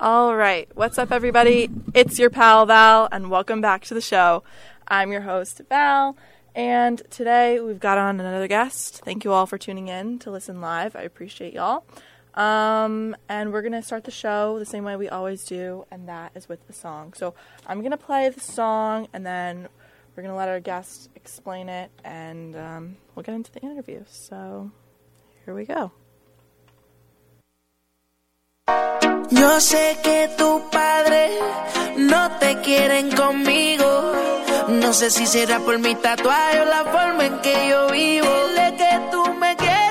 All right. What's up, everybody? It's your pal, Val, and welcome back to the show. I'm your host, Val, and today we've got on another guest. Thank you all for tuning in to listen live. I appreciate y'all. Um, and we're going to start the show the same way we always do, and that is with the song. So I'm going to play the song, and then we're going to let our guest explain it, and um, we'll get into the interview. So here we go. Yo sé que tu padre no te quieren conmigo. No sé si será por mi tatuaje o la forma en que yo vivo. Dile que tú me quieres.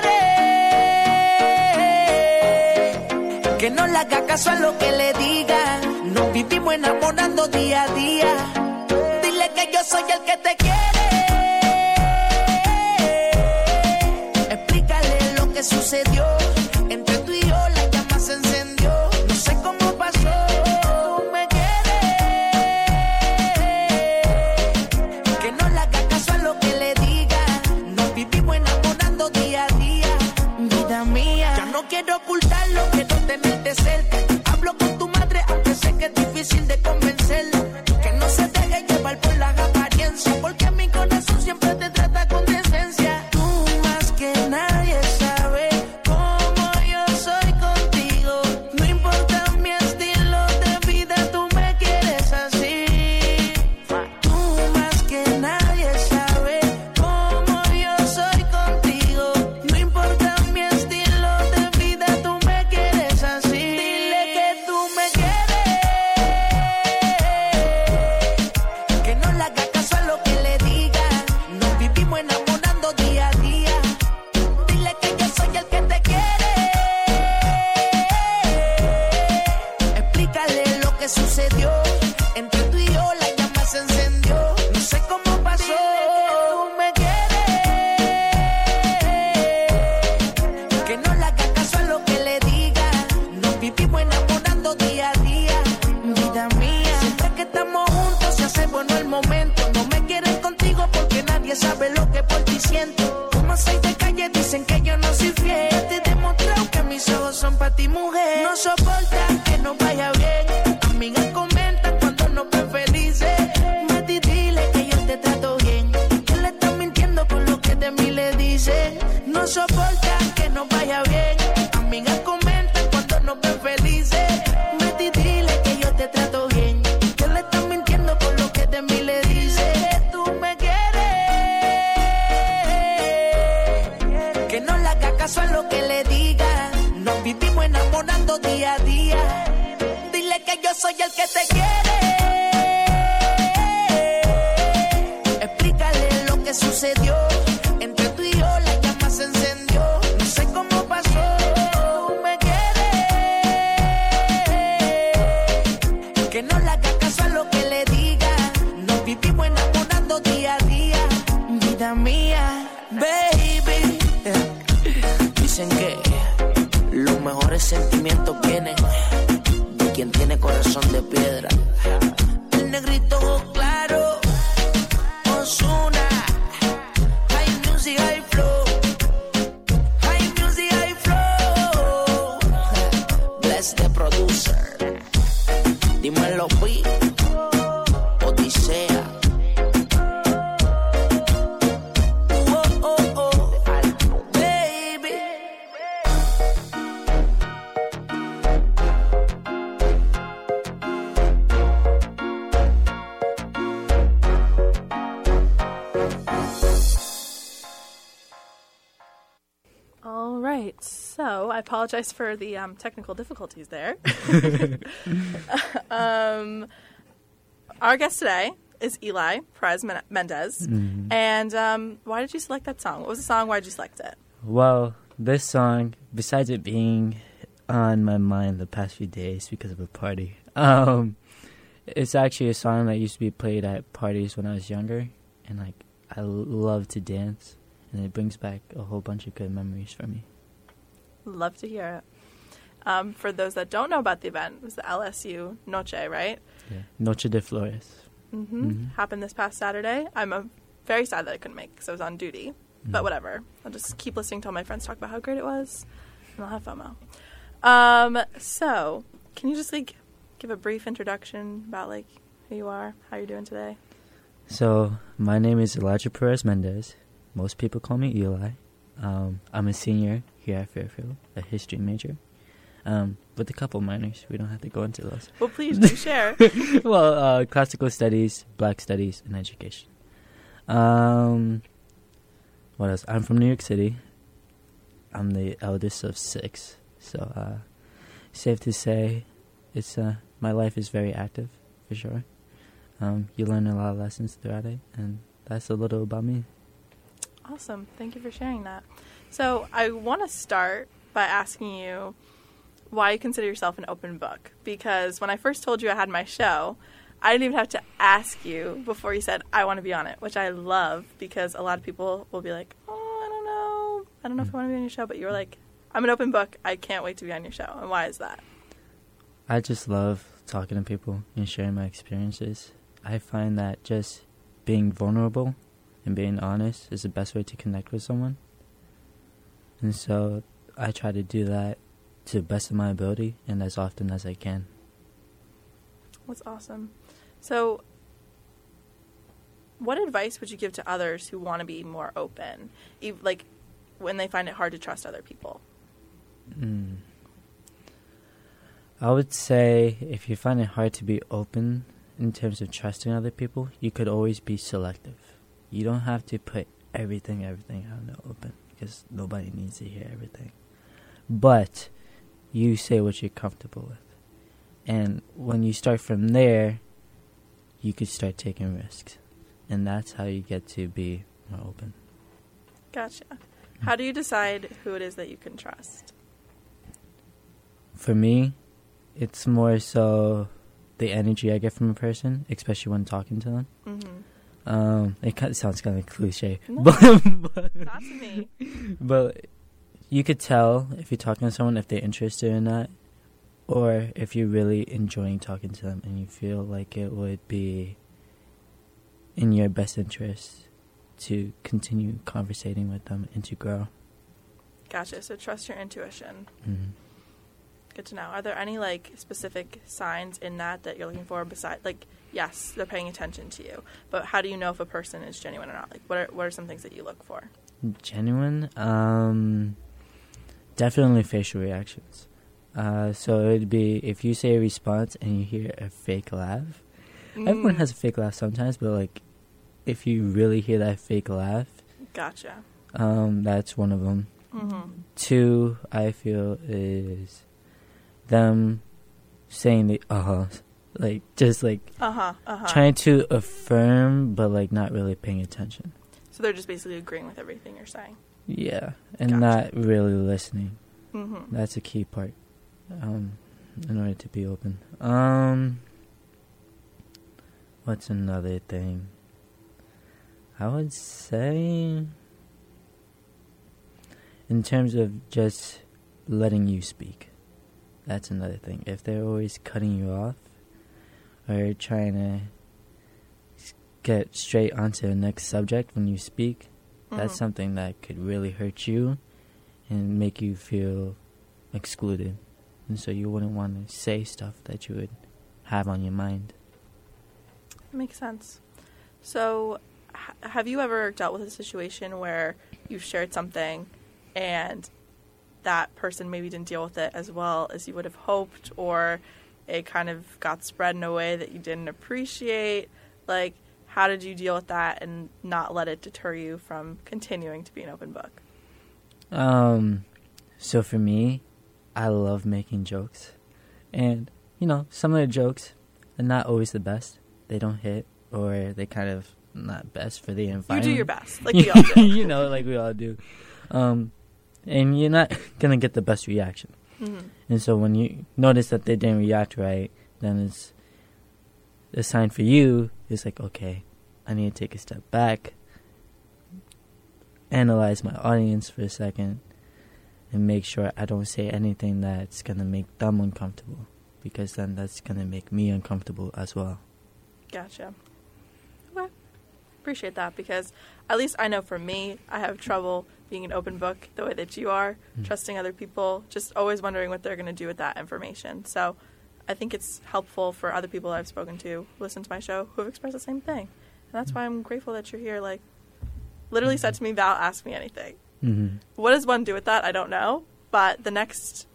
Que no le haga caso a lo que le digan. Nos vivimos enamorando día a día. Dile que yo soy el que te apologize for the um, technical difficulties there. um, our guest today is Eli Perez Men- Mendez. And um, why did you select that song? What was the song? Why did you select it? Well, this song, besides it being on my mind the past few days because of a party, um, it's actually a song that used to be played at parties when I was younger, and like I l- love to dance, and it brings back a whole bunch of good memories for me. Love to hear it. Um, for those that don't know about the event, it was the LSU Noche, right? Yeah. Noche de Flores. Mm-hmm. Mhm. Happened this past Saturday. I'm uh very sad that I couldn't make because I was on duty. But Mhm. whatever. I'll just keep listening to all my friends talk about how great it was, and I'll have FOMO. Um, so, can you just like give a brief introduction about like who you are, how you're doing today? So, my name is Elijah Perez Mendez. Most people call me Eli. Um, I'm a senior here at Fairfield, a history major, um, with a couple minors. We don't have to go into those. Well, please do share. well, uh, classical studies, black studies, and education. Um, what else? I'm from New York City. I'm the eldest of six, so uh, safe to say, it's uh, my life is very active for sure. Um, you learn a lot of lessons throughout it, and that's a little about me. Awesome. Thank you for sharing that. So, I want to start by asking you why you consider yourself an open book. Because when I first told you I had my show, I didn't even have to ask you before you said, I want to be on it, which I love because a lot of people will be like, oh, I don't know. I don't know if I want to be on your show. But you were like, I'm an open book. I can't wait to be on your show. And why is that? I just love talking to people and sharing my experiences. I find that just being vulnerable and being honest is the best way to connect with someone. And so I try to do that to the best of my ability and as often as I can. That's awesome. So, what advice would you give to others who want to be more open, like when they find it hard to trust other people? Mm. I would say if you find it hard to be open in terms of trusting other people, you could always be selective. You don't have to put everything, everything out in the open because nobody needs to hear everything. But you say what you're comfortable with. And when you start from there, you could start taking risks. And that's how you get to be more open. Gotcha. How do you decide who it is that you can trust? For me, it's more so the energy I get from a person, especially when talking to them. Mm-hmm. Um, it kind of sounds kind of cliche, No. but, but Not to me. but you could tell if you're talking to someone if they're interested or not, or if you're really enjoying talking to them and you feel like it would be in your best interest to continue conversating with them and to grow. Gotcha. So trust your intuition. Mhm. Good to know. Are there any like specific signs in that that you're looking for? Besides, like, yes, they're paying attention to you, but how do you know if a person is genuine or not? Like, what are what are some things that you look for? Genuine, um, definitely facial reactions. Uh, so it'd be if you say a response and you hear a fake laugh. Everyone Mm, has a fake laugh sometimes, but like if you really hear that fake laugh, Gotcha. um, that's one of them. Mm-hmm. Two, I feel is them saying the uh huh, like just like Uh huh. Uh huh. trying to affirm, but like not really paying attention. So they're just basically agreeing with everything you're saying. Yeah, and Gotcha. not really listening. Mm-hmm. That's a key part, um, in order to be open. Um, what's another thing? I would say, in terms of just letting you speak, that's another thing. If they're always cutting you off, or trying to get straight onto the next subject when you speak, that's Mhm. something that could really hurt you and make you feel excluded. And so you wouldn't want to say stuff that you would have on your mind. Makes sense. So, have you ever dealt with a situation where you've shared something and that person maybe didn't deal with it as well as you would have hoped, or it kind of got spread in a way that you didn't appreciate? Like, how did you deal with that and not let it deter you from continuing to be an open book? Um, so for me, I love making jokes. And, you know, some of the jokes are not always the best. They don't hit, or they kind of not best for the environment. You do your best, like we all do. you know, like we all do. Um, and you're not gonna get the best reaction. hmm And so when you notice that they didn't react right, then it's a sign for you. It's like, okay, I need to take a step back, analyze my audience for a second, and make sure I don't say anything that's gonna make them uncomfortable, because then that's gonna make me uncomfortable as well. Gotcha. Okay. Appreciate that because at least I know for me, I have trouble being an open book the way that you are, Mm. trusting other people, just always wondering what they're going to do with that information. So I think it's helpful for other people I've spoken to listen to my show who have expressed the same thing. And that's why I'm grateful that you're here. Like, literally said to me, Val, ask me anything. hmm What does one do with that? I don't know. But the next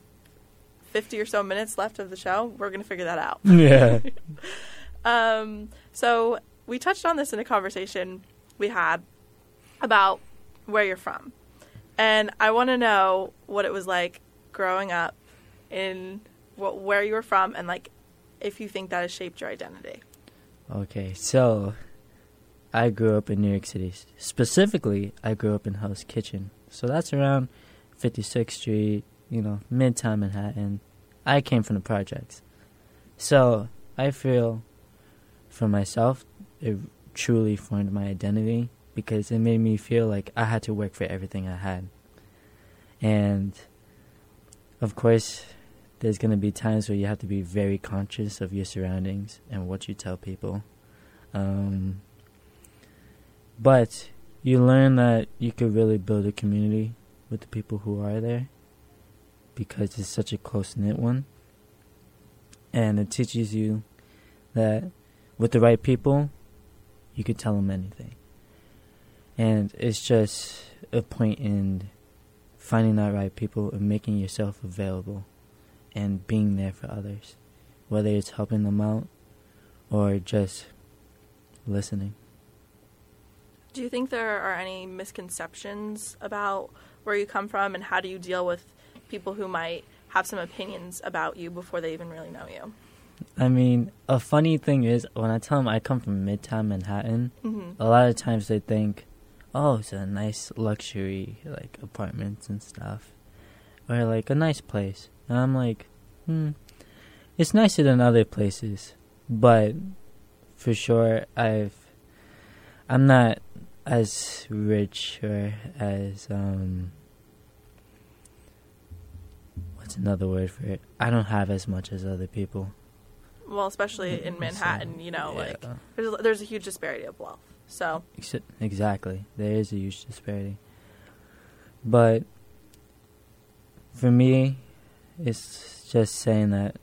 50 or so minutes left of the show, we're going to figure that out. Yeah. Um, so we touched on this in a conversation we had about where you're from. And I want to know what it was like growing up in what, where you were from and like if you think that has shaped your identity. Okay, so I grew up in New York City. Specifically, I grew up in Hell's Kitchen. So that's around 56th Street, you know, Midtown Manhattan. I came from the projects. So I feel for myself, it truly formed my identity because it made me feel like I had to work for everything I had. And of course, there's going to be times where you have to be very conscious of your surroundings and what you tell people. Um, but you learn that you could really build a community with the people who are there because it's such a close knit one. And it teaches you that with the right people, you could tell them anything. And it's just a point in finding that right people and making yourself available and being there for others, whether it's helping them out or just listening. Do you think there are any misconceptions about where you come from and how do you deal with people who might have some opinions about you before they even really know you? I mean, a funny thing is when I tell them I come from Midtown Manhattan, hmm a lot of times they think, "Oh, it's a nice luxury like apartments and stuff, or like a nice place." And I'm like, "Hmm, it's nicer than other places, but for sure, I've I'm not as rich or as um what's another word for it? I don't have as much as other people. Well, especially in Manhattan, you know, like there's, there's a huge disparity of wealth. So, Ex- Exactly. There is a huge disparity. But for me, it's just saying that,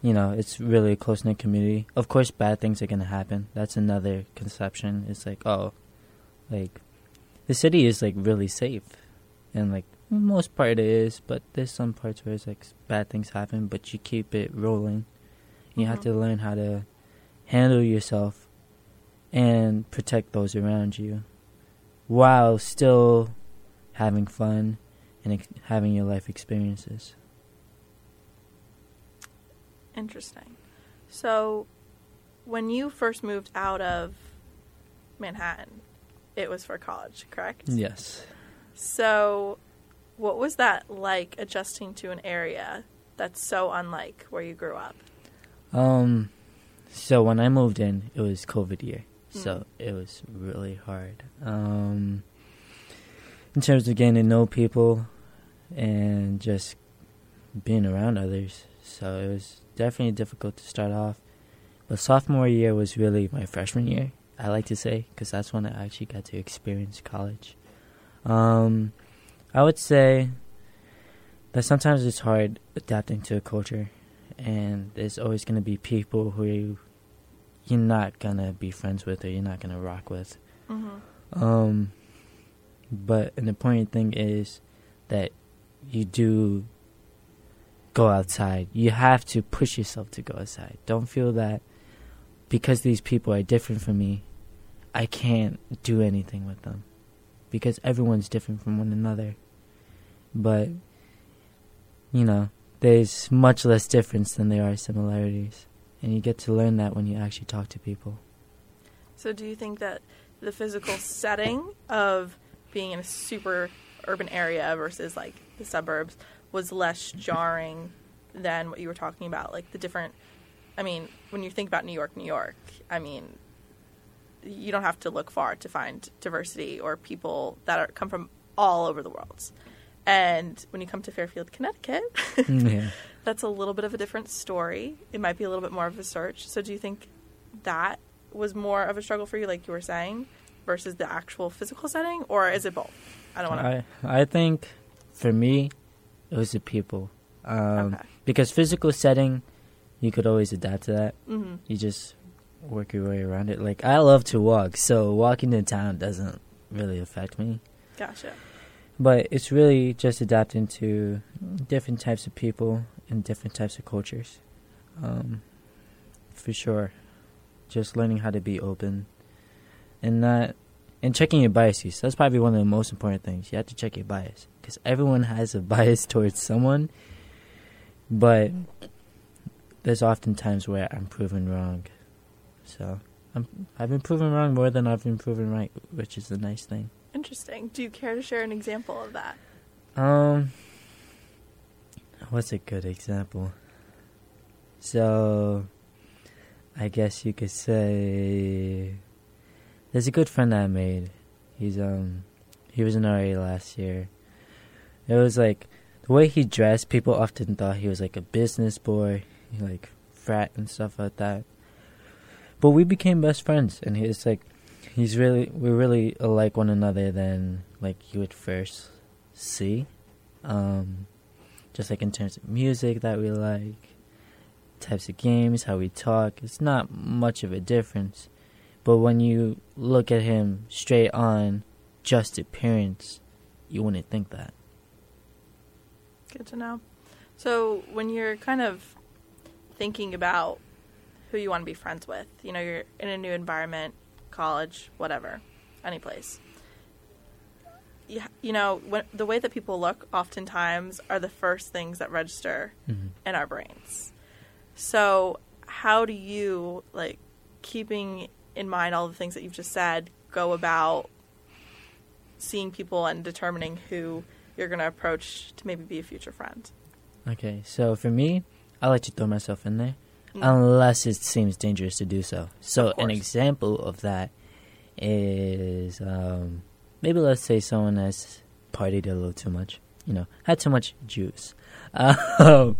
you know, it's really a close knit community. Of course, bad things are going to happen. That's another conception. It's like, oh, like, the city is, like, really safe. And, like, most part it is, but there's some parts where it's, like, bad things happen, but you keep it rolling. You have Mhm. to learn how to handle yourself and protect those around you while still having fun and ex- having your life experiences. interesting. So, when you first moved out of Manhattan, it was for college, correct? Yes. So, what was that like adjusting to an area that's so unlike where you grew up? Um so when I moved in, it was COVID year. So it was really hard. Um in terms of getting to know people and just being around others. So it was definitely difficult to start off. But sophomore year was really my freshman year, I like to say, because that's when I actually got to experience college. Um, I would say that sometimes it's hard adapting to a culture, and there's always going to be people who you're not going to be friends with or you're not going to rock with. Mm-hmm. Um, but an important thing is that you do go outside. You have to push yourself to go outside. Don't feel that because these people are different from me, I can't do anything with them. Because everyone's different from one another. But, you know, there's much less difference than there are similarities. And you get to learn that when you actually talk to people. So, do you think that the physical setting of being in a super urban area versus like the suburbs was less jarring than what you were talking about? Like the different, I mean, when you think about New York, New York, I mean, you don't have to look far to find diversity or people that are come from all over the world. And when you come to Fairfield, Connecticut, yeah. That's a little bit of a different story. It might be a little bit more of a search. So, do you think that was more of a struggle for you, like you were saying, versus the actual physical setting, or is it both? I don't want to. I I think for me, it was the people. Um, Okay. Because physical setting, you could always adapt to that. Mm-hmm. You just work your way around it. Like I love to walk, so walking in town doesn't really affect me. Gotcha. But it's really just adapting to different types of people and different types of cultures. Um, for sure. Just learning how to be open and not and checking your biases. That's probably one of the most important things. You have to check your bias because everyone has a bias towards someone. But there's often times where I'm proven wrong. So I'm I've been proven wrong more than I've been proven right, which is a nice thing. Interesting. Do you care to share an example of that? Um, what's a good example? So, I guess you could say there's a good friend I made. He's um, he was in RA last year. It was like the way he dressed. People often thought he was like a business boy, like frat and stuff like that. But we became best friends, and he's like, he's really we're really alike one another than like you would first see. Um, just like in terms of music that we like, types of games, how we talk. It's not much of a difference. But when you look at him straight on, just appearance, you wouldn't think that. Good to know. So, when you're kind of thinking about who you want to be friends with, you know, you're in a new environment, college, whatever, any place. You, you know, when, the way that people look oftentimes are the first things that register Mm-hmm. in our brains. So, how do you, like, keeping in mind all the things that you've just said, go about seeing people and determining who you're going to approach to maybe be a future friend? Okay, so for me, I like to throw myself in there. Unless it seems dangerous to do so. So an example of that is um, maybe let's say someone has partied a little too much, you know, had too much juice, um,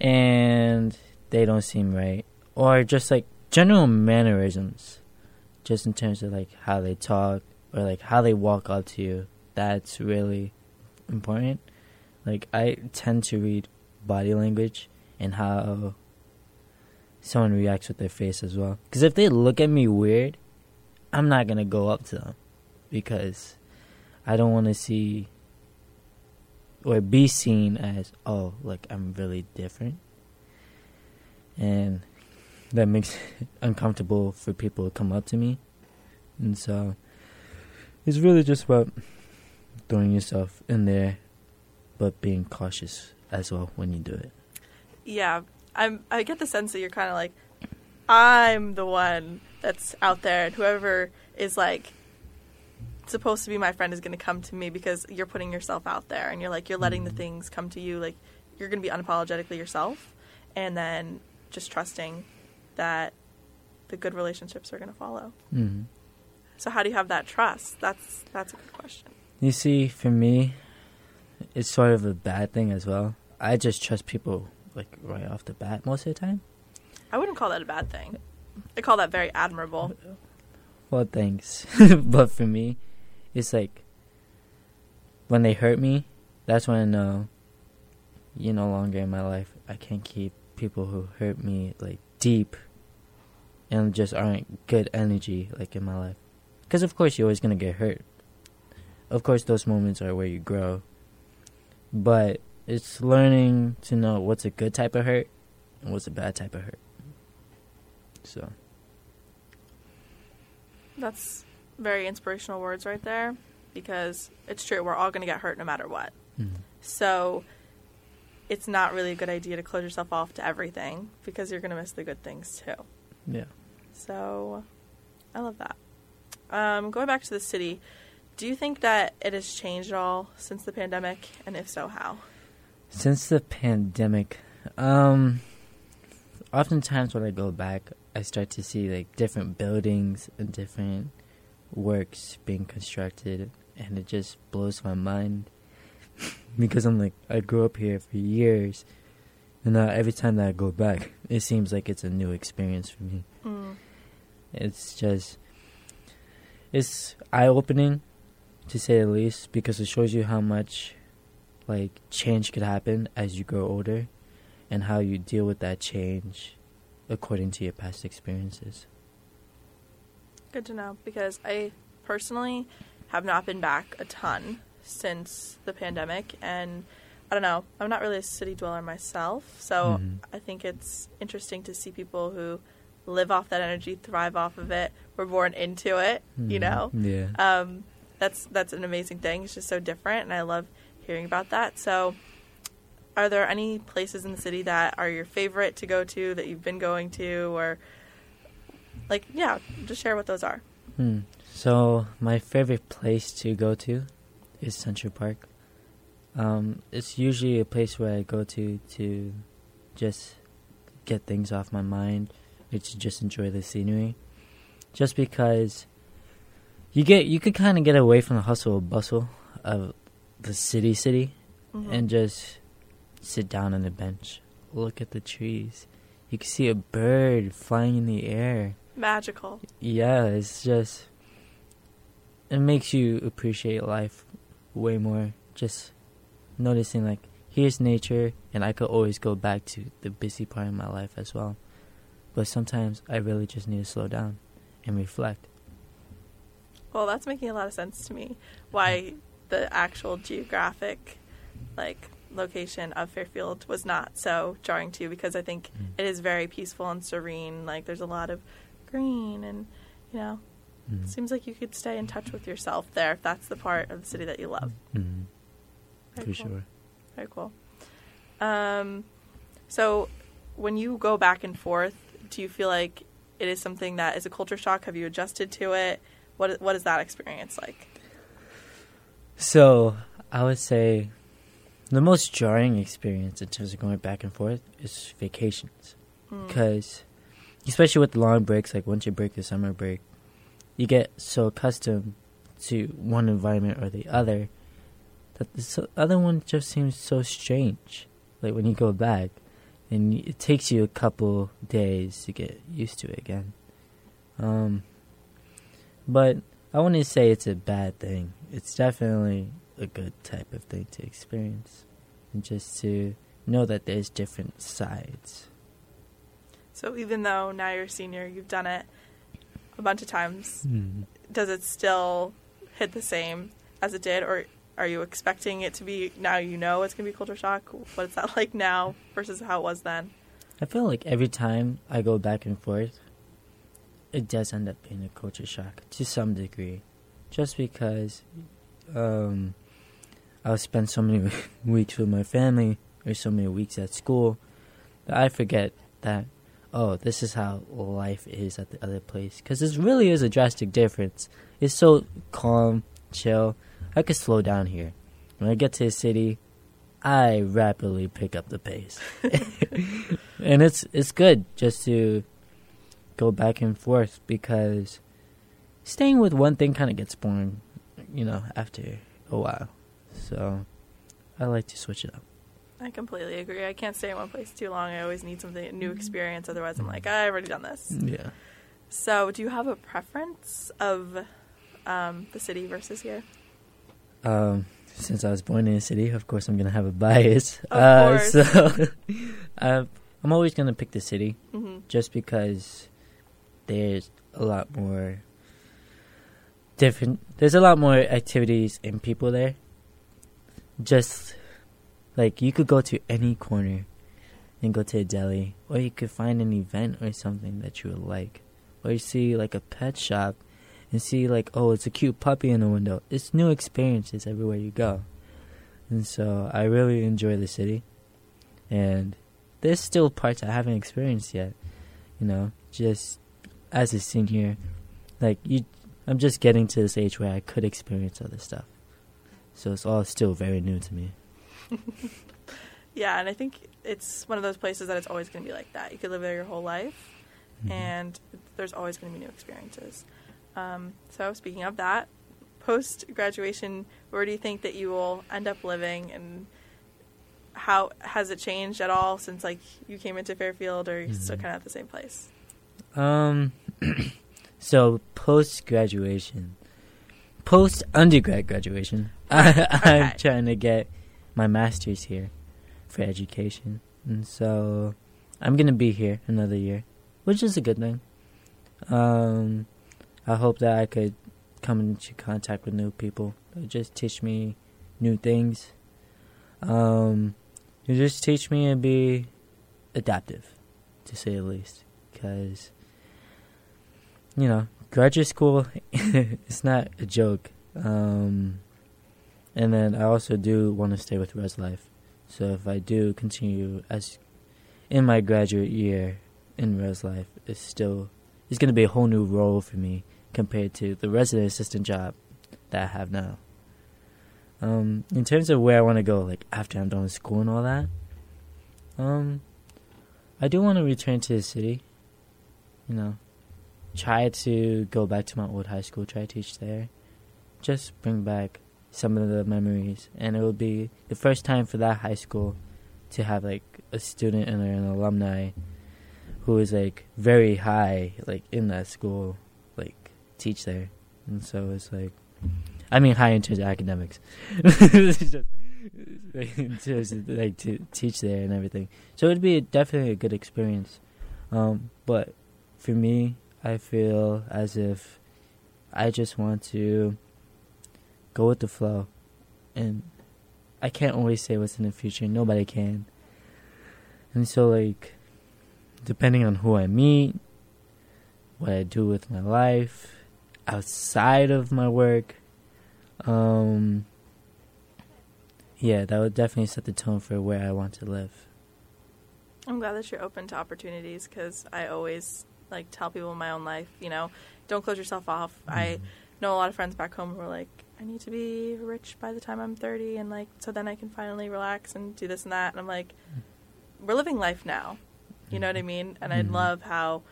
and they don't seem right, or just like general mannerisms, just in terms of like how they talk or like how they walk up to you. That's really important. Like I tend to read body language and how someone reacts with their face as well. Because if they look at me weird, I'm not gonna go up to them because I don't want to see or be seen as oh, like I'm really different, and that makes it uncomfortable for people to come up to me, and so it's really just about throwing yourself in there, but being cautious as well when you do it. Yeah, I'm. I get the sense that you're kind of like, I'm the one that's out there, and whoever is like supposed to be my friend is going to come to me because you're putting yourself out there, and you're like, you're letting the things come to you. Like, you're going to be unapologetically yourself, and then just trusting that the good relationships are going to follow. Mm-hmm. So, how do you have that trust? That's that's a good question. You see, for me, it's sort of a bad thing as well. I just trust people like right off the bat most of the time. I wouldn't call that a bad thing. I call that very admirable. Well, thanks. but for me, it's like when they hurt me, that's when I know you're no longer in my life. I can't keep people who hurt me like deep and just aren't good energy like in my life. Because of course you're always gonna get hurt. Of course, those moments are where you grow. But it's learning to know what's a good type of hurt and what's a bad type of hurt. So. That's very inspirational words right there because it's true. We're all going to get hurt no matter what. mhm. So it's not really a good idea to close yourself off to everything because you're going to miss the good things too. Yeah. So I love that. Um, going back to the city, do you think that it has changed at all since the pandemic? And if so, how? Since the pandemic, um, oftentimes when I go back, I start to see like different buildings and different works being constructed, and it just blows my mind because I'm like, I grew up here for years, and now every time that I go back, it seems like it's a new experience for me. Mm. It's just, it's eye opening, to say the least, because it shows you how much like change could happen as you grow older, and how you deal with that change according to your past experiences. Good to know because I personally have not been back a ton since the pandemic and I don't know, I'm not really a city dweller myself, so Mhm. I think it's interesting to see people who live off that energy, thrive off of it, were born into it, you Mhm. know. Yeah. Um, that's that's an amazing thing. It's just so different, and I love hearing about that. So, are there any places in the city that are your favorite to go to that you've been going to, or like, yeah, just share what those are. Hmm. So my favorite place to go to is Central Park. Um, it's usually a place where I go to to just get things off my mind, to just enjoy the scenery. Just because you get you could kind of get away from the hustle and bustle of the city, city, Mhm. and just sit down on a bench, look at the trees. You can see a bird flying in the air. magical. Yeah, it's just it makes you appreciate life way more. Just noticing like here's nature and I could always go back to the busy part of my life as well. But sometimes I really just need to slow down and reflect. Well, that's making a lot of sense to me. Why the actual geographic, like location of Fairfield was not so jarring to you because I think Mm. it is very peaceful and serene. Like there's a lot of green and you know Mm. Seems like you could stay in touch with yourself there if that's the part of the city that you love. Mm. Very For cool. sure. Very cool. Um, so, when you go back and forth, do you feel like it is something that is a culture shock? Have you adjusted to it? What What is that experience like? So I would say the most jarring experience in terms of going back and forth is vacations. Mm. because especially with the long breaks like once you break the summer break you get so accustomed to one environment or the other that the other one just seems so strange like when you go back and it takes you a couple days to get used to it again um but i wouldn't say it's a bad thing it's definitely a good type of thing to experience and just to know that there's different sides So even though now you're a senior, you've done it a bunch of times. Mm. Does it still hit the same as it did, or are you expecting it to be now? You know it's gonna be culture shock. What is that like now versus how it was then? I feel like every time I go back and forth, it does end up being a culture shock to some degree, just because um, I'll spend so many weeks with my family or so many weeks at school that I forget that oh, this is how life is at the other place. Because this really is a drastic difference. It's so calm, chill. I could slow down here. When I get to the city, I rapidly pick up the pace, and it's it's good just to go back and forth because staying with one thing kind of gets boring, you know, after a while. So I like to switch it up. I completely agree. I can't stay in one place too long. I always need something a new experience. Otherwise, I'm like, I've already done this. Yeah. So, do you have a preference of um, the city versus here? Um, since I was born in a city, of course I'm gonna have a bias. Of uh, course. So uh, I'm always gonna pick the city hmm just because there's a lot more different. There's a lot more activities and people there. Just like you could go to any corner and go to a deli, or you could find an event or something that you would like, or you see like a pet shop and see like oh it's a cute puppy in the window. It's new experiences everywhere you go, and so I really enjoy the city, and there's still parts I haven't experienced yet. You know, just as a senior, like you, I'm just getting to this age where I could experience other stuff. So it's all still very new to me. Yeah, and I think it's one of those places that it's always going to be like that. You could live there your whole life, Mhm. and there's always going to be new experiences. Um, so, speaking of that, post graduation, where do you think that you will end up living, and how has it changed at all since like you came into Fairfield, or you're you still kind of at the same place? Um, so post graduation, post undergrad graduation, I'm Okay. trying to get my master's here for education, and so I'm gonna be here another year, which is a good thing. Um, I hope that I could come into contact with new people that just teach me new things. Um, you just teach me to be adaptive, to say the least, because you know graduate school it's not a joke. Um, and then I also do want to stay with Res Life, so if I do continue as in my graduate year in Res Life, it's still it's going to be a whole new role for me compared to the resident assistant job that I have now. Um, in terms of where I want to go, like after I'm done with school and all that, um, I do want to return to the city. You know, try to go back to my old high school, try to teach there, just bring back some of the memories, and it will be the first time for that high school to have like a student and an alumni who is like very high, like in that school, like teach there, and so it's like, I mean, high in terms of academics, just, in terms of, like to teach there and everything. So it'd be definitely a good experience. Um, but for me, I feel as if I just want to go with the flow, and I can't always say what's in the future. Nobody can. And so, like, depending on who I meet, what I do with my life, outside of my work, um, yeah, that would definitely set the tone for where I want to live. I'm glad that you're open to opportunities because I always like tell people in my own life, you know, don't close yourself off. I Mhm. know a lot of friends back home who are like, I need to be rich by the time I'm 30, and like, so then I can finally relax and do this and that. And I'm like, we're living life now. You know what I mean? And I Mhm. love how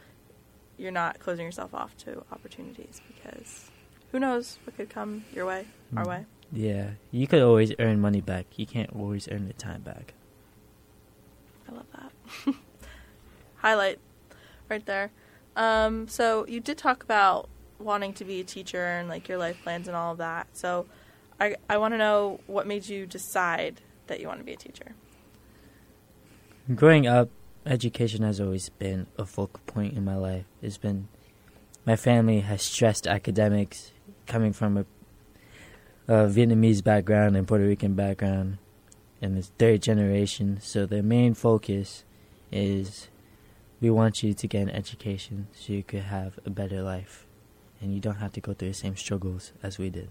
you're not closing yourself off to opportunities because who knows what could come your way, our Mm. way. Yeah, you could always earn money back. You can't always earn the time back. I love that. Highlight right there. Um, so you did talk about wanting to be a teacher and like your life plans and all of that. So I I want to know what made you decide that you want to be a teacher. Growing up, education has always been a focal point in my life. It's been my family has stressed academics coming from a, a Vietnamese background and Puerto Rican background, and it's third generation. So their main focus is we want you to get an education so you could have a better life, and you don't have to go through the same struggles as we did.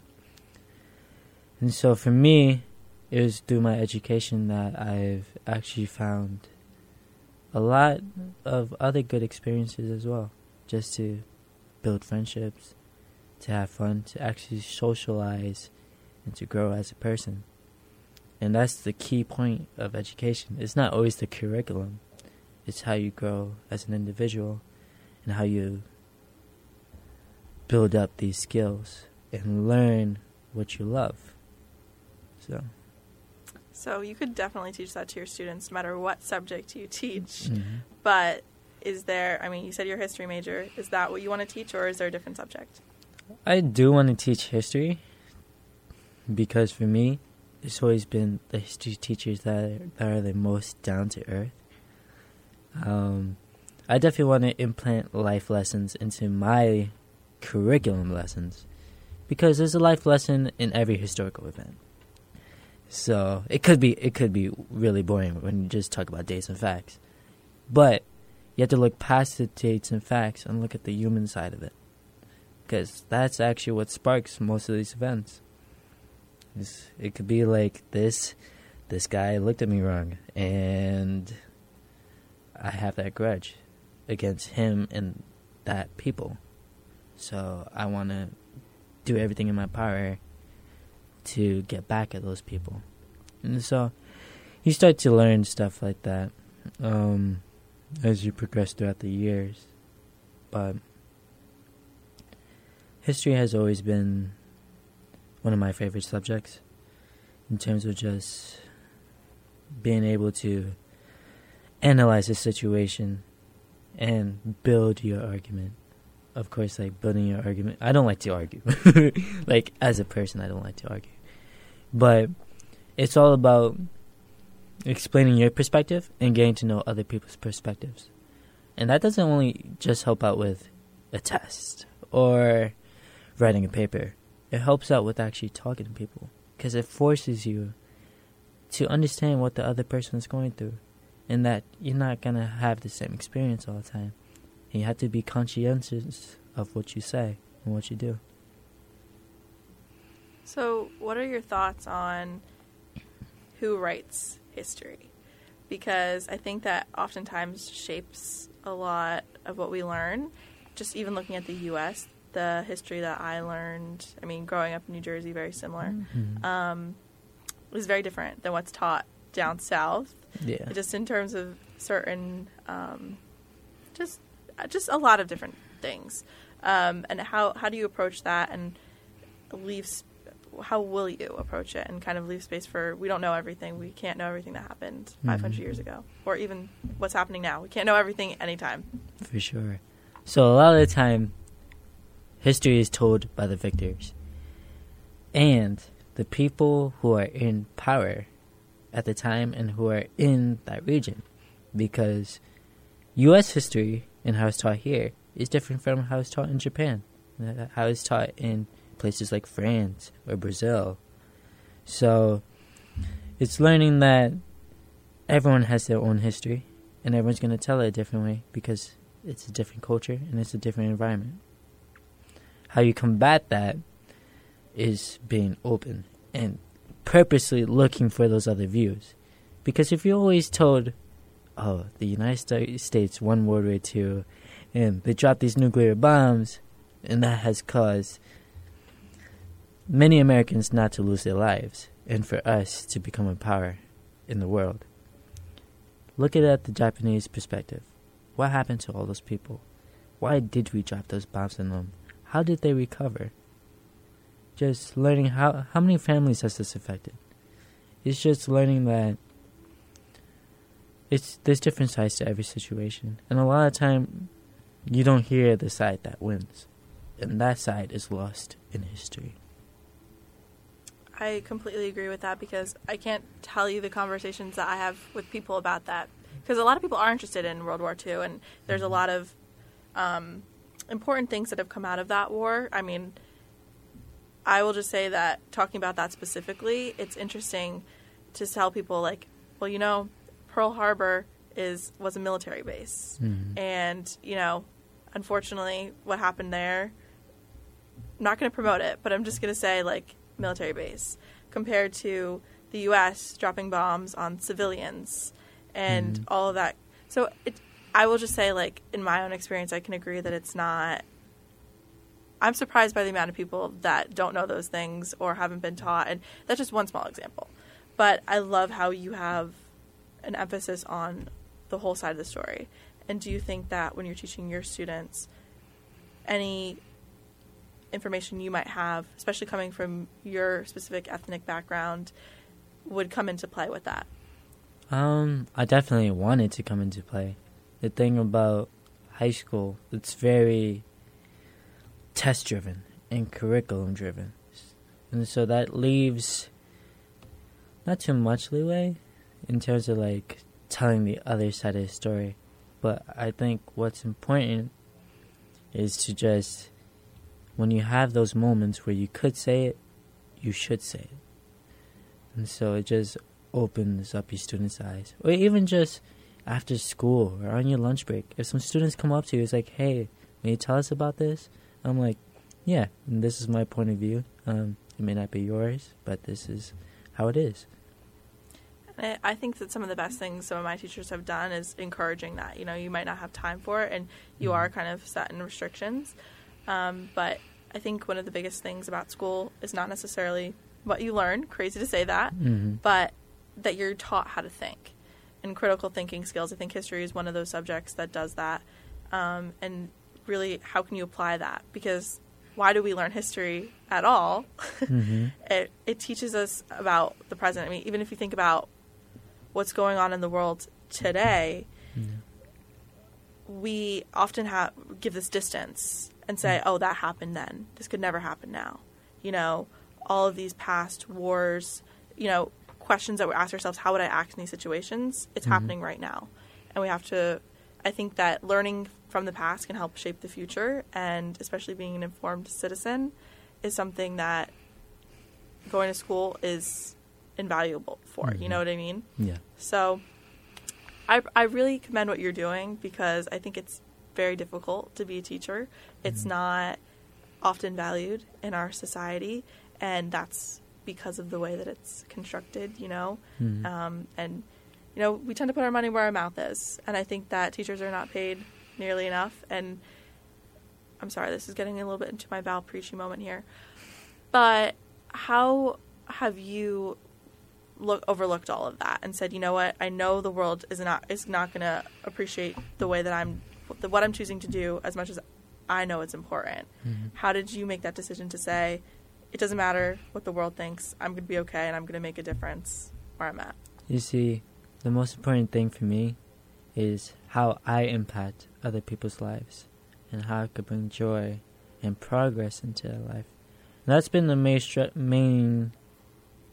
And so for me, it was through my education that I've actually found a lot of other good experiences as well. Just to build friendships, to have fun, to actually socialize, and to grow as a person. And that's the key point of education. It's not always the curriculum, it's how you grow as an individual and how you build up these skills and learn what you love. So. So you could definitely teach that to your students, no matter what subject you teach. mhm. But is there? I mean, you said you're a history major. Is that what you want to teach, or is there a different subject? I do want to teach history because for me, it's always been the history teachers that are, that are the most down to earth. Um, I definitely want to implant life lessons into my curriculum lessons because there's a life lesson in every historical event. So it could be it could be really boring when you just talk about dates and facts, but you have to look past the dates and facts and look at the human side of it because that's actually what sparks most of these events. It's, it could be like this: this guy looked at me wrong, and I have that grudge against him and that people. So I want to do everything in my power to get back at those people, and so you start to learn stuff like that um, as you progress throughout the years, but history has always been one of my favorite subjects in terms of just being able to analyze the situation and build your argument. Of course, like building your argument. I don't like to argue. like as a person, I don't like to argue. But it's all about explaining your perspective and getting to know other people's perspectives. And that doesn't only just help out with a test or writing a paper. It helps out with actually talking to people because it forces you to understand what the other person is going through and that you're not going to have the same experience all the time. And you have to be conscientious of what you say and what you do. So, what are your thoughts on who writes history? Because I think that oftentimes shapes a lot of what we learn. Just even looking at the U.S., the history that I learned, I mean, growing up in New Jersey, very similar, Mm-hmm. um, was very different than what's taught down south. Yeah. Just in terms of certain, um, just just a lot of different things. Um, and how how do you approach that and leave? How will you approach it and kind of leave space for? We don't know everything. We can't know everything that happened 500 Mhm. years ago, or even what's happening now. We can't know everything anytime. For sure. So a lot of the time, history is told by the victors. And the people who are in power at the time and who are in that region. Because U.S. history and how it's taught here is different from how it's taught in Japan, uh, how it's taught in places like France or Brazil. So it's learning that everyone has their own history and everyone's going to tell it a different way because it's a different culture and it's a different environment. How you combat that is being open and purposely looking for those other views. Because if you're always told, oh, the United States won World War II and they dropped these nuclear bombs, and that has caused many Americans not to lose their lives and for us to become a power in the world. Look at it at the Japanese perspective. What happened to all those people? Why did we drop those bombs on them? How did they recover? Just learning how how many families has this affected? It's just learning that it's there's different sides to every situation, and a lot of time you don't hear the side that wins, and that side is lost in history. I completely agree with that because I can't tell you the conversations that I have with people about that because a lot of people are interested in World War II and there's a lot of um, important things that have come out of that war. I mean, I will just say that talking about that specifically, it's interesting to tell people like, well, you know, Pearl Harbor is was a military base, Mhm. and you know, unfortunately, what happened there. I'm not going to promote it, but I'm just going to say like military base compared to the U.S. dropping bombs on civilians and Mhm. all of that. So it, I will just say, like in my own experience, I can agree that it's not. I'm surprised by the amount of people that don't know those things or haven't been taught, and that's just one small example. But I love how you have an emphasis on the whole side of the story. And do you think that when you're teaching your students, any information you might have, especially coming from your specific ethnic background, would come into play with that? Um, I definitely wanted to come into play. The thing about high school, it's very test driven and curriculum driven. And so that leaves not too much leeway in terms of like telling the other side of the story. But I think what's important is to just when you have those moments where you could say it, you should say it. And so it just opens up your students' eyes. Or even just after school or on your lunch break. If some students come up to you, it's like, hey, may you tell us about this? I'm like, yeah, this is my point of view. Um, it may not be yours, but this is how it is. I think that some of the best things some of my teachers have done is encouraging that. You know, you might not have time for it, and you are kind of set in restrictions. Um, but I think one of the biggest things about school is not necessarily what you learn. Crazy to say that, hmm but that you're taught how to think and critical thinking skills. I think history is one of those subjects that does that. Um, and really, how can you apply that? Because why do we learn history at all? hmm it, it teaches us about the present. I mean, even if you think about what's going on in the world today, we often have give this distance and say, "Oh, that happened then. This could never happen now." You know, all of these past wars. You know, questions that we ask ourselves how would i act in these situations it's Mhm. happening right now and we have to i think that learning from the past can help shape the future and especially being an informed citizen is something that going to school is invaluable for you Mhm. know what i mean Yeah. so I, I really commend what you're doing because I think it's very difficult to be a teacher. It's Mhm. not often valued in our society, and that's because of the way that it's constructed, you know. Mhm. Um, and, you know, we tend to put our money where our mouth is, and I think that teachers are not paid nearly enough. And I'm sorry, this is getting a little bit into my Val preachy moment here. But how have you look overlooked all of that and said, you know what, I know the world is not is not going to appreciate the way that I'm the, what I'm choosing to do as much as I know it's important. Mhm. How did you make that decision to say it doesn't matter what the world thinks, I'm going to be okay and I'm going to make a difference where I'm at? You see, the most important thing for me is how I impact other people's lives and how I could bring joy and progress into their life. And that's been the main, str- main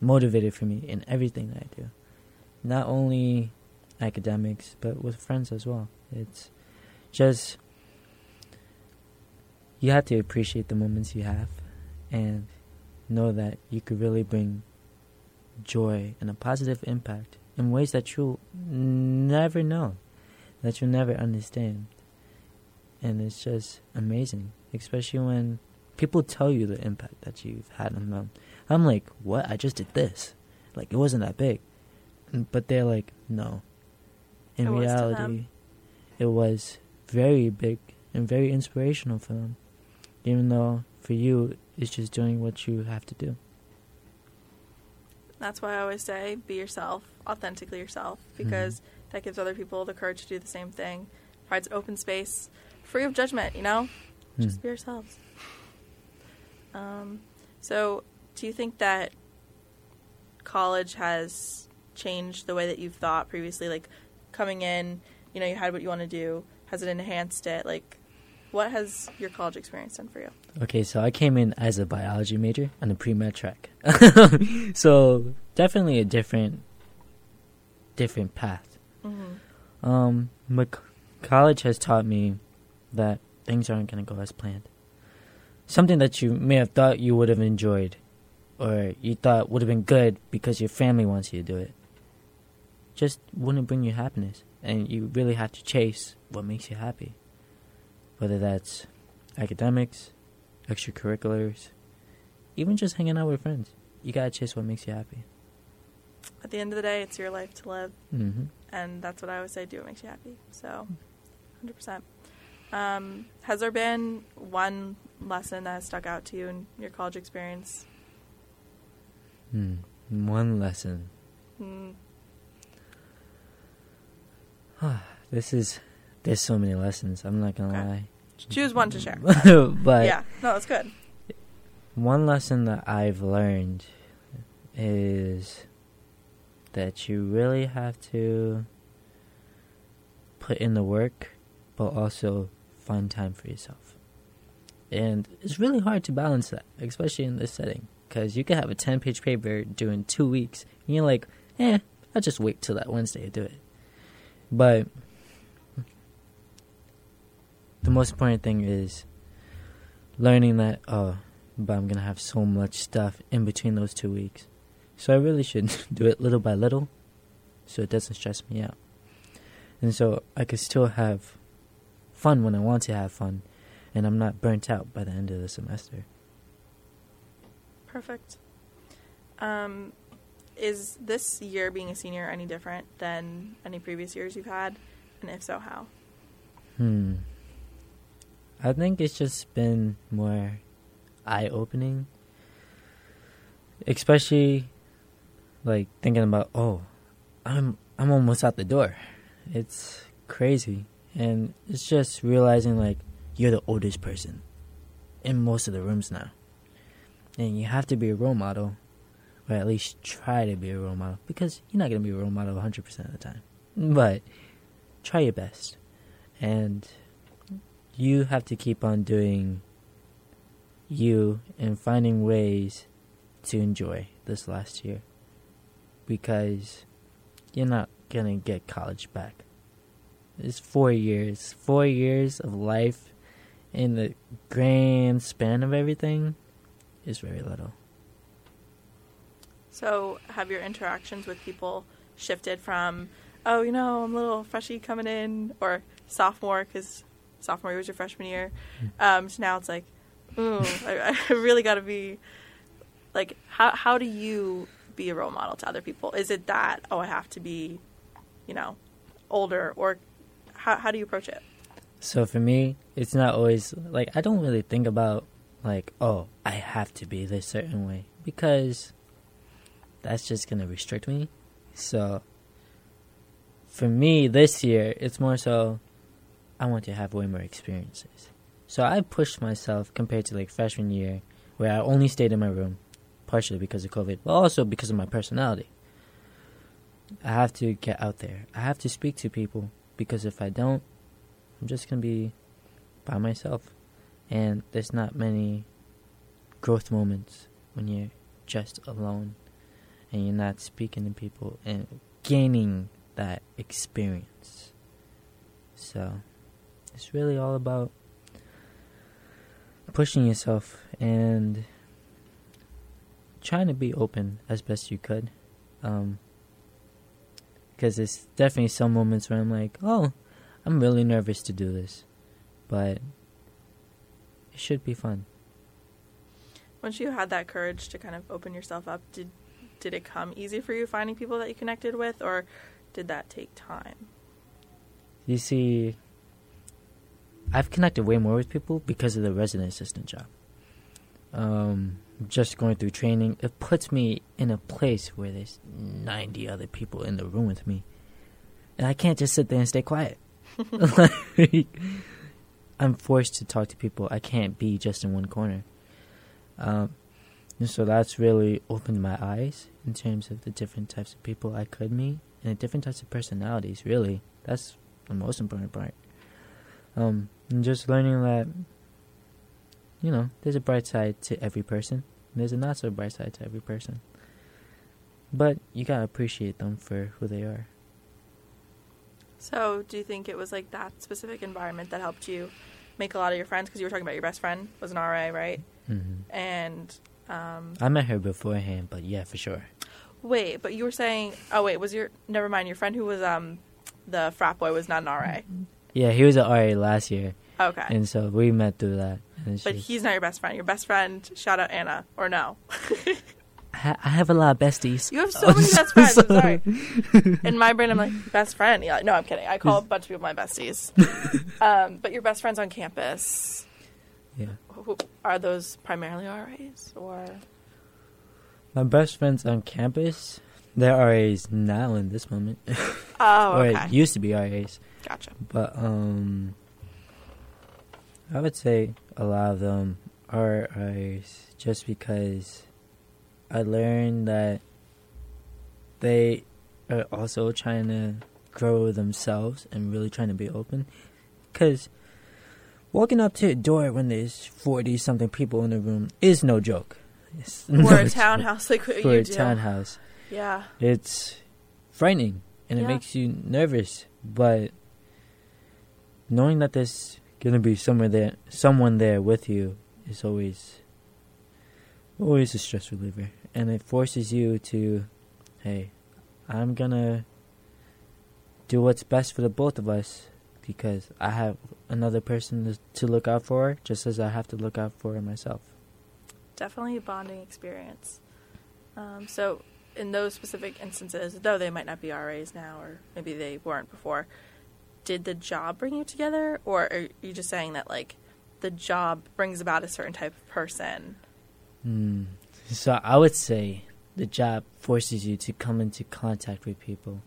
motivator for me in everything that I do. Not only academics, but with friends as well. It's just, you have to appreciate the moments you have and know that you could really bring joy and a positive impact in ways that you'll never know, that you'll never understand. And it's just amazing, especially when people tell you the impact that you've had on them. I'm like, what? I just did this. Like, it wasn't that big. But they're like, no. In It reality, it was very big and very inspirational for them. Even though for you, it's just doing what you have to do. That's why I always say be yourself, authentically yourself, mm-hmm. because that gives other people the courage to do the same thing. Provides open space, free of judgment, you know? Just Hmm. be yourselves. Um, so, do you think that college has changed the way that you've thought previously? Like, coming in, you know, you had what you want to do. Has it enhanced it? Like, what has your college experience done for you? Okay, so I came in as a biology major on a pre-med track. so definitely a different different path. Mm-hmm. Um college has taught me that things aren't going to go as planned. Something that you may have thought you would have enjoyed or you thought would have been good because your family wants you to do it just wouldn't bring you happiness and you really have to chase what makes you happy. Whether that's academics, extracurriculars, even just hanging out with friends. You gotta chase what makes you happy. At the end of the day, it's your life to live. hmm and that's what I always say. Do what makes you happy. So, hundred percent. Um, has there been one lesson that has stuck out to you in your college experience? Hmm. One lesson. Mm, This is. There's so many lessons. I'm not gonna Okay. lie. choose one to share. but yeah, no, that's good. one lesson that I've learned is that you really have to put in the work, but also find time for yourself. And it's really hard to balance that, especially in this setting, because you could have a 10 page paper due in two weeks, and you're like, eh, I'll just wait till that Wednesday to do it. But the most important thing is learning that, oh, but I'm going to have so much stuff in between those two weeks. So I really should do it little by little so it doesn't stress me out. And so I could still have fun when I want to have fun and I'm not burnt out by the end of the semester. Perfect. Um, is this year being a senior any different than any previous years you've had? And if so, how? Hmm. I think it's just been more eye opening. Especially like thinking about, oh, I'm I'm almost out the door. It's crazy. And it's just realizing like you're the oldest person in most of the rooms now. And you have to be a role model or at least try to be a role model because you're not going to be a role model 100% of the time. But try your best. And you have to keep on doing you and finding ways to enjoy this last year. Because you're not gonna get college back. It's four years. Four years of life in the grand span of everything is very little. So, have your interactions with people shifted from, oh, you know, I'm a little freshy coming in, or sophomore, because sophomore year was your freshman year, um, to now it's like, ooh, I, I really got to be, like, how, how do you be a role model to other people? Is it that, oh, I have to be, you know, older, or how, how do you approach it? So for me, it's not always like I don't really think about like, oh, I have to be this certain way because that's just gonna restrict me. So for me this year, it's more so I want to have way more experiences. So I pushed myself compared to like freshman year, where I only stayed in my room, partially because of COVID, but also because of my personality. I have to get out there. I have to speak to people because if I don't, I'm just gonna be by myself, and there's not many growth moments when you're just alone and you're not speaking to people and gaining that experience. So it's really all about pushing yourself and trying to be open as best you could. Um, because there's definitely some moments where I'm like, oh, I'm really nervous to do this, but it should be fun. Once you had that courage to kind of open yourself up, did did it come easy for you finding people that you connected with, or did that take time? You see, I've connected way more with people because of the resident assistant job. Um, just going through training, it puts me in a place where there's 90 other people in the room with me. And I can't just sit there and stay quiet. like, I'm forced to talk to people. I can't be just in one corner. Um, and so that's really opened my eyes in terms of the different types of people I could meet and the different types of personalities, really. That's the most important part. Um, and just learning that, you know, there's a bright side to every person, there's a not so bright side to every person. But you gotta appreciate them for who they are. So, do you think it was like that specific environment that helped you make a lot of your friends? Because you were talking about your best friend was an RA, right? hmm And um, I met her beforehand, but yeah, for sure. wait, but you were saying, oh wait, was your never mind your friend who was um the frat boy was not an RA? Yeah, he was an RA last year, Okay, and so we met through that. But he's not your best friend. Your best friend, shout out Anna, or no? I, have a lot of besties. You have so many best friends. I'm sorry. In my brain, I'm like best friend. Yeah, no, I'm kidding. I call a bunch of people my besties. um, but your best friends on campus Yeah. are those primarily RAs or? My best friends on campus, they're RAs now in this moment. Oh, okay. or it used to be RAs. gotcha. But um I would say a lot of them are RAs just because I learned that they are also trying to grow themselves and really trying to be open. Because walking up to a door when there's 40 something people in the room is no joke. It's Or no a joke. townhouse like what For you a do. townhouse. Yeah. It's frightening and it makes you nervous, but knowing that there's gonna be somewhere there, someone there with you, is always, always a stress reliever, and it forces you to, hey, I'm gonna do what's best for the both of us because I have another person to, to look out for, just as I have to look out for myself. definitely a bonding experience. Um, so, in those specific instances, though they might not be RAs now, or maybe they weren't before, did the job bring you together, or are you just saying that like the job brings about a certain type of person? Hmm. So I would say the job forces you to come into contact with people.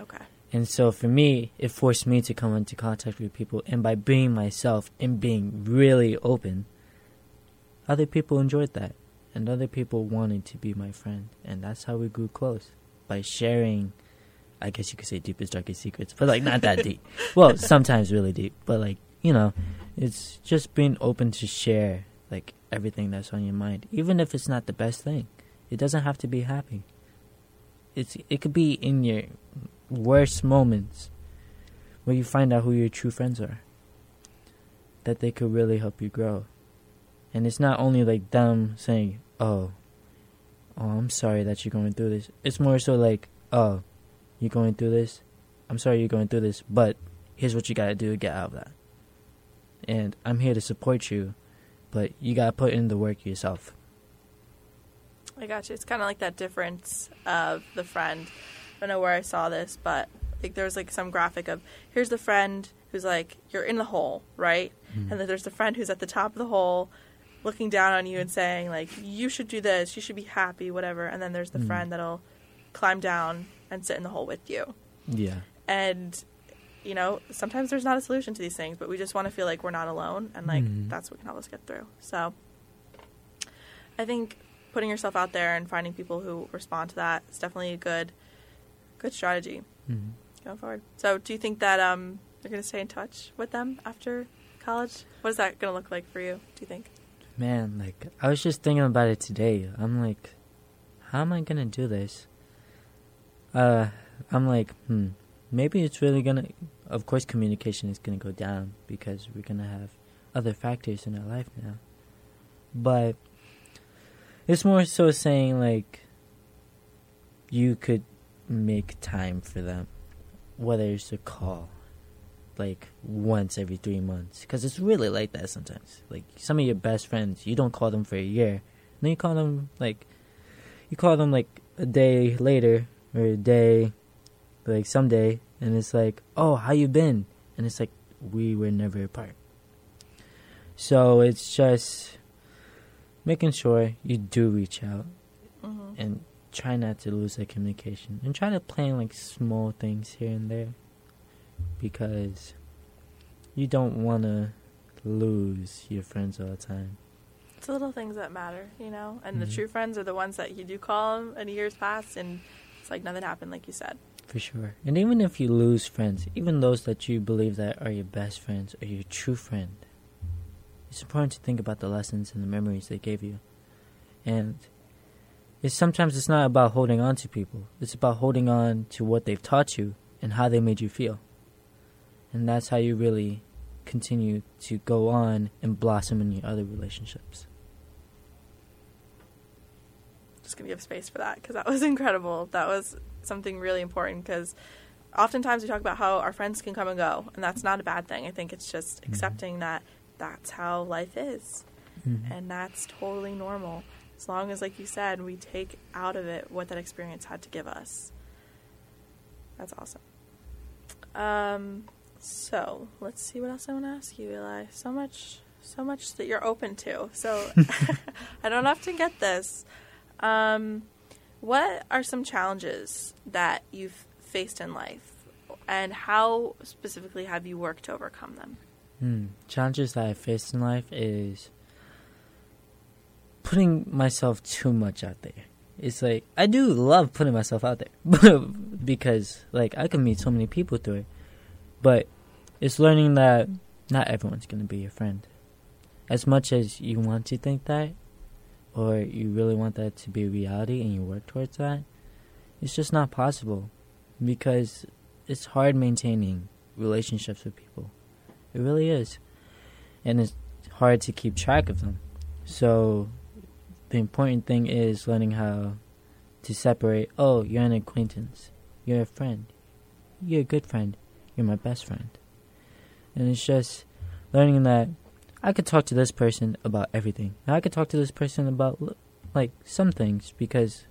Okay. And so for me, it forced me to come into contact with people. And by being myself and being really open, other people enjoyed that. And other people wanted to be my friend. And that's how we grew close. By sharing, I guess you could say deepest, darkest secrets, but like not that deep. Well, sometimes really deep. But like, you know, it's just being open to share like everything that's on your mind. Even if it's not the best thing, it doesn't have to be happy. it's it could be in your worst moments where you find out who your true friends are. That they could really help you grow. And it's not only like them saying, "Oh, oh, I'm sorry that you're going through this." It's more so like, "Oh, you're going through this. I'm sorry you're going through this, but here's what you got to do to get out of that." And I'm here to support you, but you got to put in the work yourself. I got you. It's kind of like that difference of the friend. I don't know where I saw this, but like there was like some graphic of here's the friend who's like you're in the hole, right? Mm-hmm. And then there's the friend who's at the top of the hole, looking down on you and saying like you should do this, you should be happy, whatever. And then there's the Mhm. friend that'll climb down and sit in the hole with you. Yeah. And you know, sometimes there's not a solution to these things, but we just want to feel like we're not alone and like Mhm. that's what can help us get through. So I think putting yourself out there and finding people who respond to that is definitely a good good strategy hmm going forward. So do you think that um you're going to stay in touch with them after college? What is that going to look like for you, do you think? Man, like I was just thinking about it today. I'm like, how am I gonna do this? Uh, I'm like, hmm, maybe it's really gonna. Of course, communication is gonna go down because we're gonna have other factors in our life now. But it's more so saying like, you could make time for them, whether it's a call, like once every three months because it's really like that sometimes like some of your best friends you don't call them for a year then you call them like you call them like a day later or a day like someday and it's like oh how you been and it's like we were never apart so it's just making sure you do reach out Mm-hmm. and try not to lose that communication and try to plan like small things here and there because you don't want to lose your friends all the time. It's the little things that matter, you know? And the Mhm. true friends are the ones that you do call them in years past and it's like nothing happened like you said. For sure. And even if you lose friends, even those that you believe that are your best friends or your true friend, it's important to think about the lessons and the memories they gave you. And it's sometimes it's not about holding on to people. It's about holding on to what they've taught you and how they made you feel. And that's how you really continue to go on and blossom in your other relationships. Just going to give space for that because that was incredible. That was something really important because oftentimes we talk about how our friends can come and go, and that's not a bad thing. I think it's just Mhm. accepting that that's how life is, and that's totally normal. As long as, like you said, we take out of it what that experience had to give us. That's awesome. Um, so let's see what else I want to ask you, Eli. So much, so much that you're open to. So I don't often get this. Um, what are some challenges that you've faced in life, and how specifically have you worked to overcome them? Hmm. Challenges that I faced in life is putting myself too much out there. It's like I do love putting myself out there because like I can meet so many people through it, but it's learning that not everyone's gonna be your friend. As much as you want to think that, or you really want that to be reality and you work towards that, it's just not possible because it's hard maintaining relationships with people. It really is. And it's hard to keep track of them. So the important thing is learning how to separate oh, you're an acquaintance, you're a friend, you're a good friend, you're my best friend. And it's just learning that I could talk to this person about everything. I could talk to this person about like some things because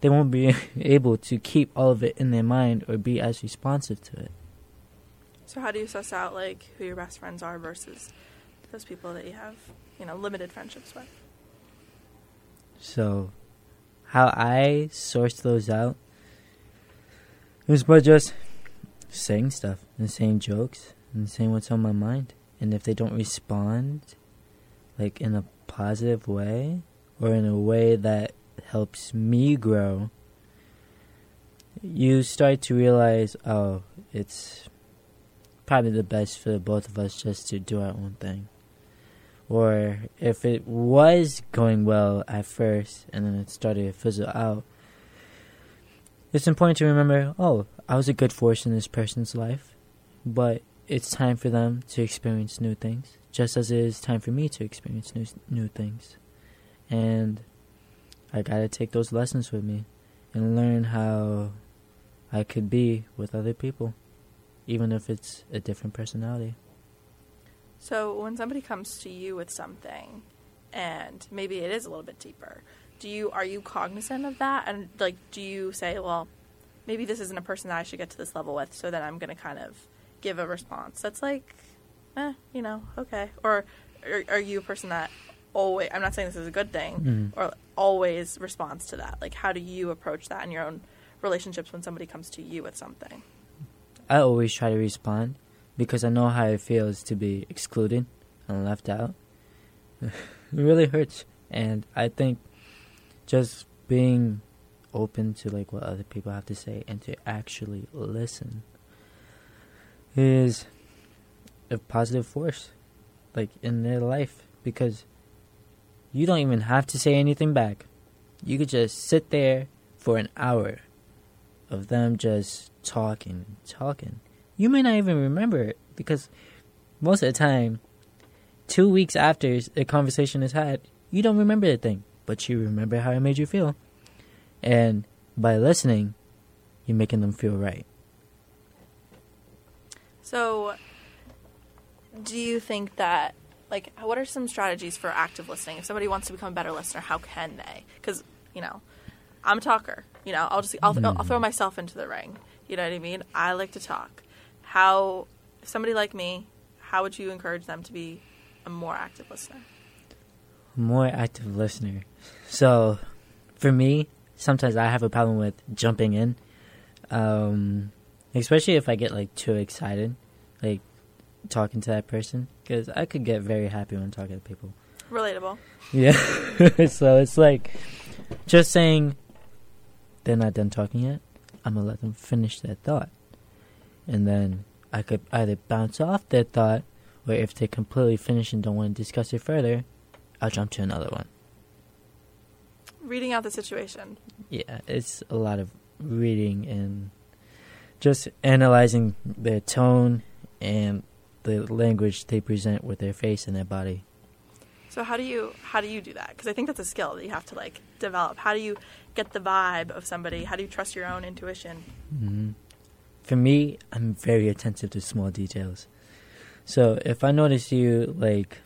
they won't be able to keep all of it in their mind or be as responsive to it. So how do you suss out like who your best friends are versus those people that you have, you know, limited friendships with? So, how I source those out is by just saying stuff and saying jokes and saying what's on my mind. And if they don't respond, like in a positive way or in a way that helps me grow, you start to realize, oh, it's probably the best for both of us just to do our own thing. Or if it was going well at first and then it started to fizzle out, it's important to remember, oh, I was a good force in this person's life, but it's time for them to experience new things, just as it is time for me to experience new new things. And I got to take those lessons with me and learn how I could be with other people, even if it's a different personality. So when somebody comes to you with something, and maybe it is a little bit deeper, do you are you cognizant of that? And like, do you say, well, maybe this isn't a person that I should get to this level with, so then I'm to kind of give a response that's like, eh, you know, okay, or are, are you a person that always? I'm not saying this is a good thing, Mm. or always responds to that. Like, how do you approach that in your own relationships when somebody comes to you with something? I always try to respond because I know how it feels to be excluded and left out. it really hurts, and I think just being open to like what other people have to say and to actually listen is a positive force like in their life because you don't even have to say anything back. You could just sit there for an hour of them just talking, talking. You may not even remember it because most of the time, two weeks after a conversation is had, you don't remember the thing, but you remember how it made you feel. And by listening, you're making them feel right. So, do you think that, like, what are some strategies for active listening? If somebody wants to become a better listener, how can they? Because, you know, I'm a talker. You know, I'll just, I'll, I'll throw myself into the ring. You know what I mean? I like to talk. How, if somebody like me, how would you encourage them to be a more active listener? More active listener. So, for me, sometimes I have a problem with jumping in, um, especially if I get like too excited, like talking to that person, because I could get very happy when talking to people. Relatable. Yeah. so it's like just saying they're not done talking yet. I'm gonna let them finish their thought, and then I could either bounce off their thought, or if they completely finish and don't want to discuss it further, I'll jump to another one. Reading out the situation. Yeah, it's a lot of reading and just analyzing their tone and the language they present with their face and their body. So how do you how do you do that? Because I think that's a skill that you have to like develop. How do you get the vibe of somebody? How do you trust your own intuition? hmm For me, I'm very attentive to small details. So if I notice you like,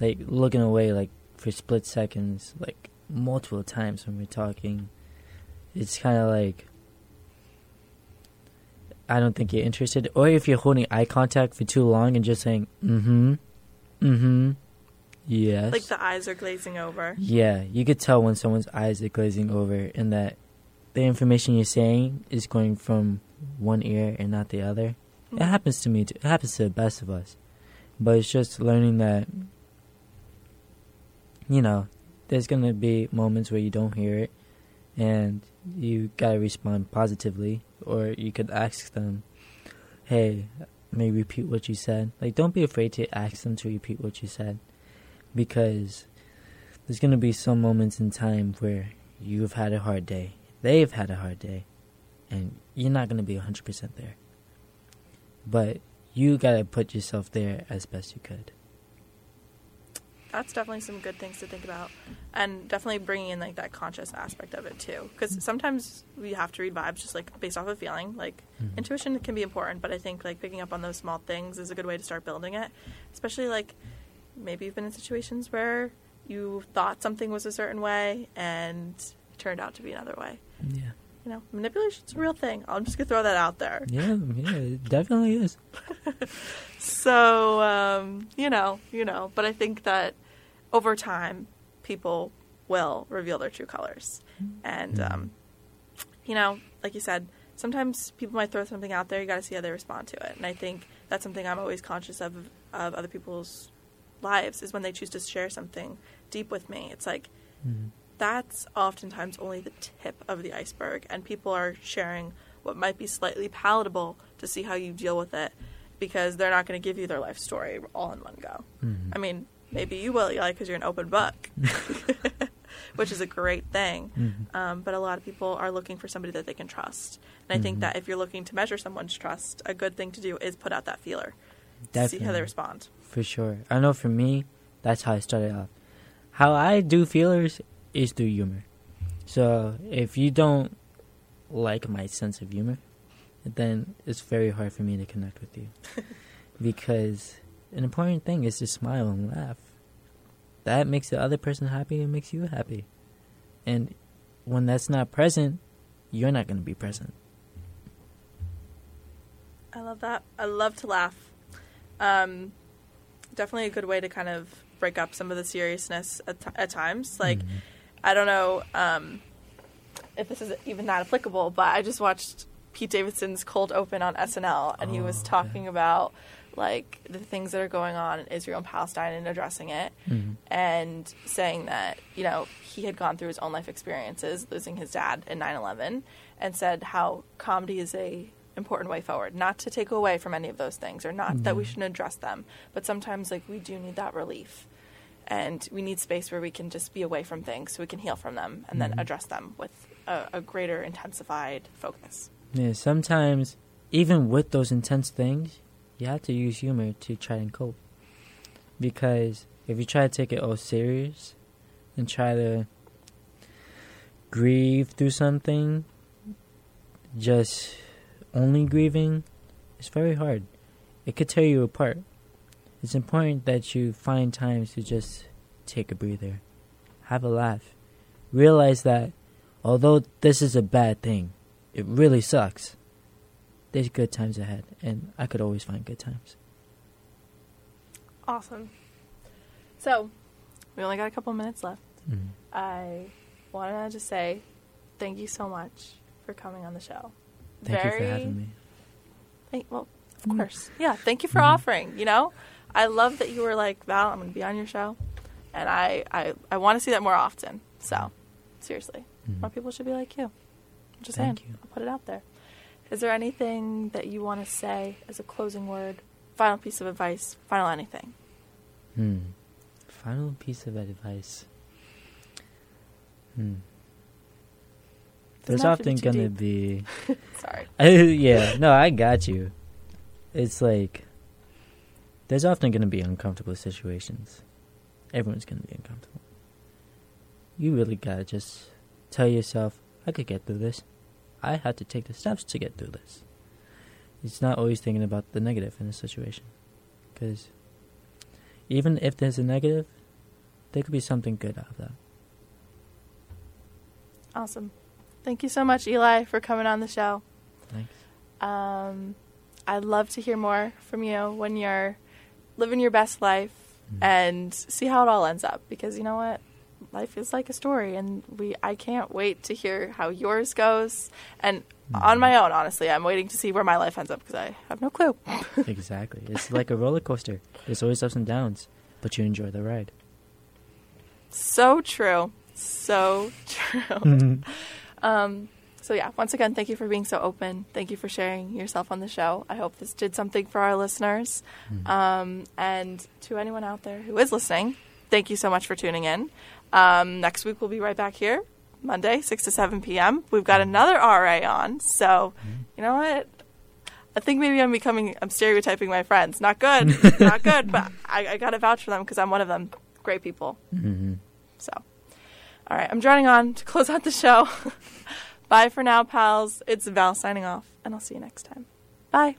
like looking away like for split seconds, like multiple times when we're talking, it's kind of like I don't think you're interested. Or if you're holding eye contact for too long and just saying mm-hmm, mm-hmm, yes, Like the eyes are glazing over. yeah, you could tell when someone's eyes are glazing over and that the information you're saying is going from one ear and not the other. It happens to me too. It happens to the best of us. But it's just learning that, you know, there's going to be moments where you don't hear it and you got to respond positively. Or you could ask them, hey, may repeat what you said. Like, don't be afraid to ask them to repeat what you said because there's to be some moments in time where you've had a hard day, they've had a hard day, and you're not to be 100% there. But you got to put yourself there as best you could. That's definitely some good things to think about, and definitely bringing in like that conscious aspect of it too. Because sometimes we have to read vibes just like based off of feeling. Like Mhm. intuition can be important, but I think like picking up on those small things is a good way to start building it. Especially like maybe you've been in situations where you thought something was a certain way and it turned out to be another way. Yeah. You know, manipulation's a real thing. I'm just gonna throw that out there. Yeah, yeah, it definitely is. So, um, you know, you know, but I think that over time, people will reveal their true colors. And, um, you know, like you said, sometimes people might throw something out there. You got to see how they respond to it. And I think that's something I'm always conscious of of other people's lives is when they choose to share something deep with me. It's like Mhm. that's oftentimes only the tip of the iceberg, and people are sharing what might be slightly palatable to see how you deal with it because they're not going to give you their life story all in one go. Mhm. I mean, maybe you will, Eli, because you're an open book, which is a great thing. Mhm. Um, but a lot of people are looking for somebody that they can trust. And I think Mhm. that if you're looking to measure someone's trust, a good thing to do is put out that feeler, see how they respond. For sure. I know for me, that's how I started off. How I do feelers is through humor. So if you don't like my sense of humor, then it's very hard for me to connect with you. because an important thing is to smile and laugh. That makes the other person happy and makes you happy. And when that's not present, you're not going to be present. I love that. I love to laugh. Um, definitely a good way to kind of break up some of the seriousness at, t- at times. Like, Mhm. I don't know um, if this is even that applicable, but I just watched Pete Davidson's Cold Open on SNL, and he was Oh, talking about like the things that are going on in Israel and Palestine and addressing it, Mhm. and saying that you know he had gone through his own life experiences, losing his dad in 9/11, and said how comedy is a important way forward, not to take away from any of those things, or not that we Mhm. shouldn't address them, but sometimes like we do need that relief and we need space where we can just be away from things so we can heal from them and then Mhm. address them with a, a greater intensified focus. Yeah, sometimes even with those intense things, you have to use humor to try and cope. Because if you try to take it all serious and try to grieve through something, just only grieving, it's very hard. It could tear you apart. It's important that you find times to just take a breather, have a laugh, realize that although this is a bad thing, it really sucks. There's good times ahead, and I could always find good times. Awesome. So, we only got a couple minutes left. Mhm. I want to just say thank you so much for coming on the show. Thank you for having me. Thank, well, of Mm. course. Yeah, thank you for Mhm. offering, you know? I love that you were like, Val, I'm going to be on your show. And I, I, I want to see that more often. So, seriously, Mhm. more people should be like you. I'm just Thank saying. you. I'll put it out there. Is there anything that you want to say as a closing word, final piece of advice, final anything? Hmm. Final piece of advice. Hmm. There's Doesn't have to be often gonna deep. be. Sorry. yeah, no, I got you. It's like there's often going to be uncomfortable situations. Everyone's going to be uncomfortable. You really got to just tell yourself, I could get through this. I had to take the steps to get through this. It's not always thinking about the negative in a situation. Because even if there's a negative, there could be something good out of that. Awesome. Thank you so much, Eli, for coming on the show. Thanks. Um, I'd love to hear more from you when you're living your best life Mhm. and see how it all ends up. Because you know what, life is like a story, and we I can't wait to hear how yours goes. And on my own, honestly, I'm waiting to see where my life ends up because I have no clue. exactly. It's like a roller coaster. There's always ups and downs, but you enjoy the ride. So true, so true. Um, so yeah, once again, thank you for being so open. Thank you for sharing yourself on the show. I hope this did something for our listeners. Mhm. Um, and to anyone out there who is listening, thank you so much for tuning in. Um, next week we'll be right back here, Monday, six to seven p.m. We've got another RA on, so you know what? I think maybe I'm becoming I'm stereotyping my friends. Not good, not good. But I, I got to vouch for them because I'm one of them. Great people. Mhm. So, all right, I'm droning on to close out the show. Bye for now, pals. It's Val signing off, and I'll see you next time. Bye.